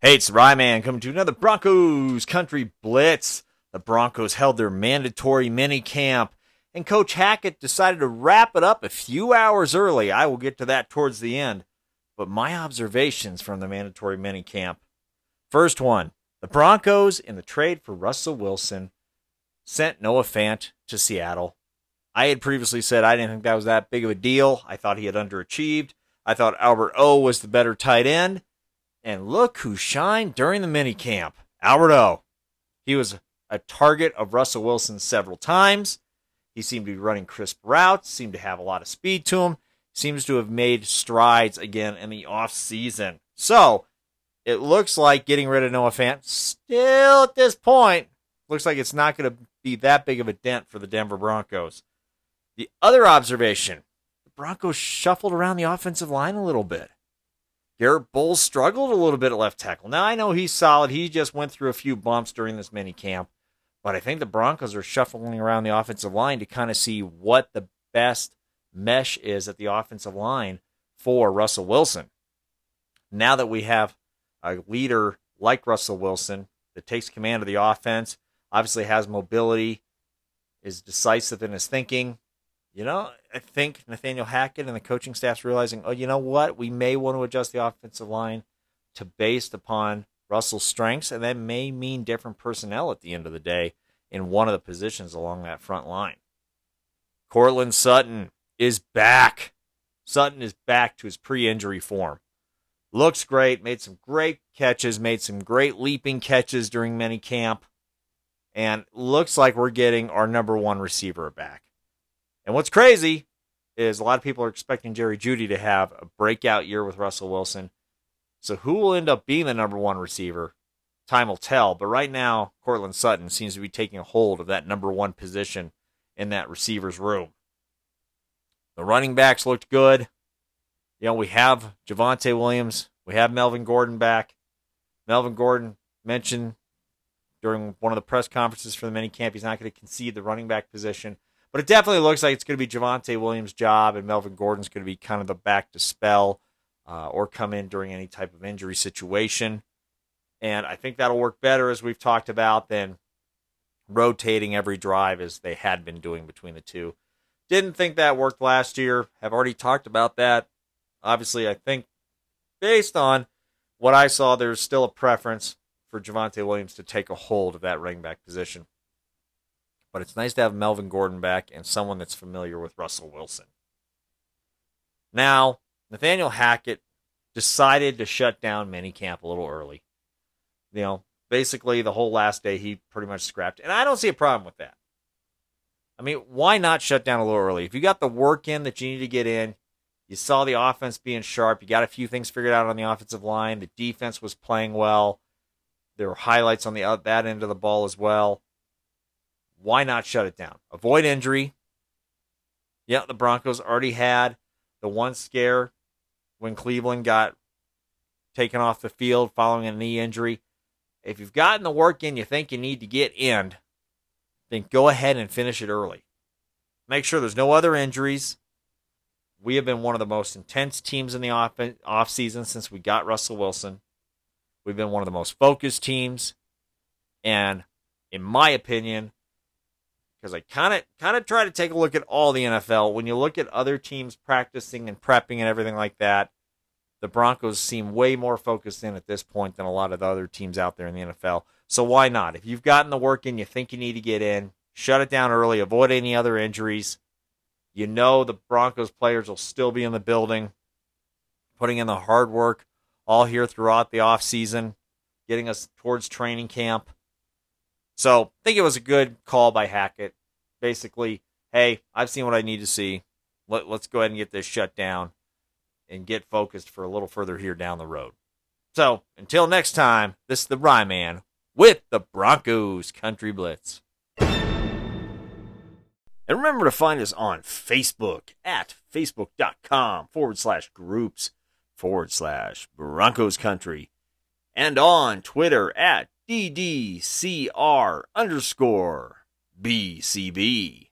Hey, it's Ryman coming to another Broncos Country Blitz. The Broncos held their mandatory mini camp, and Coach Hackett decided to wrap it up a few hours early. I will get to that towards the end. But my observations from the mandatory mini camp. First one the Broncos, in the trade for Russell Wilson, sent Noah Fant to Seattle. I had previously said I didn't think that was that big of a deal. I thought he had underachieved. I thought Albert O was the better tight end. And look who shined during the minicamp. Albert O. He was a target of Russell Wilson several times. He seemed to be running crisp routes, seemed to have a lot of speed to him, seems to have made strides again in the off season. So it looks like getting rid of Noah Fant still at this point looks like it's not going to be that big of a dent for the Denver Broncos. The other observation the Broncos shuffled around the offensive line a little bit. Garett Bolles struggled a little bit at left tackle. Now I know he's solid. He just went through a few bumps during this mini camp, but I think the Broncos are shuffling around the offensive line to kind of see what the best mesh is at the offensive line for Russell Wilson. Now that we have a leader like Russell Wilson that takes command of the offense, obviously has mobility, is decisive in his thinking, you know, I think Nathaniel Hackett and the coaching staff's realizing, oh, you know what? We may want to adjust the offensive line to based upon Russell's strengths, and that may mean different personnel at the end of the day in one of the positions along that front line. Courtland Sutton is back. Sutton is back to his pre injury form. Looks great, made some great catches, made some great leaping catches during mini camp, and looks like we're getting our number one receiver back. And what's crazy is a lot of people are expecting Jerry Jeudy to have a breakout year with Russell Wilson. So who will end up being the number one receiver? Time will tell. But right now, Courtland Sutton seems to be taking a hold of that number one position in that receiver's room. The running backs looked good. You know, we have Javonte Williams. We have Melvin Gordon back. Melvin Gordon mentioned during one of the press conferences for the mini camp he's not going to concede the running back position. But it definitely looks like it's going to be Javonte Williams' job, and Melvin Gordon's going to be kind of the back to spell uh, or come in during any type of injury situation. And I think that'll work better, as we've talked about, than rotating every drive as they had been doing between the two. Didn't think that worked last year. Have already talked about that. Obviously, I think based on what I saw, there's still a preference for Javonte Williams to take a hold of that running back position but it's nice to have Melvin Gordon back and someone that's familiar with Russell Wilson. Now, Nathaniel Hackett decided to shut down minicamp a little early. You know, basically the whole last day he pretty much scrapped, and I don't see a problem with that. I mean, why not shut down a little early? If you got the work in that you need to get in, you saw the offense being sharp, you got a few things figured out on the offensive line, the defense was playing well, there were highlights on the that end of the ball as well why not shut it down? Avoid injury. Yeah, the Broncos already had the one scare when Cleveland got taken off the field following a knee injury. If you've gotten the work in you think you need to get in, then go ahead and finish it early. Make sure there's no other injuries. We have been one of the most intense teams in the off, off season since we got Russell Wilson. We've been one of the most focused teams. And in my opinion, because I kind of kind of try to take a look at all the NFL. When you look at other teams practicing and prepping and everything like that, the Broncos seem way more focused in at this point than a lot of the other teams out there in the NFL. So why not? If you've gotten the work in, you think you need to get in, shut it down early, avoid any other injuries. You know the Broncos players will still be in the building, putting in the hard work all here throughout the off season, getting us towards training camp. So I think it was a good call by Hackett. Basically, hey, I've seen what I need to see. Let, us go ahead and get this shut down and get focused for a little further here down the road. So until next time, this is the Rye Man with the Broncos Country Blitz. And remember to find us on Facebook at facebook.com forward slash groups forward slash Broncos Country and on Twitter at DDCR underscore BCB.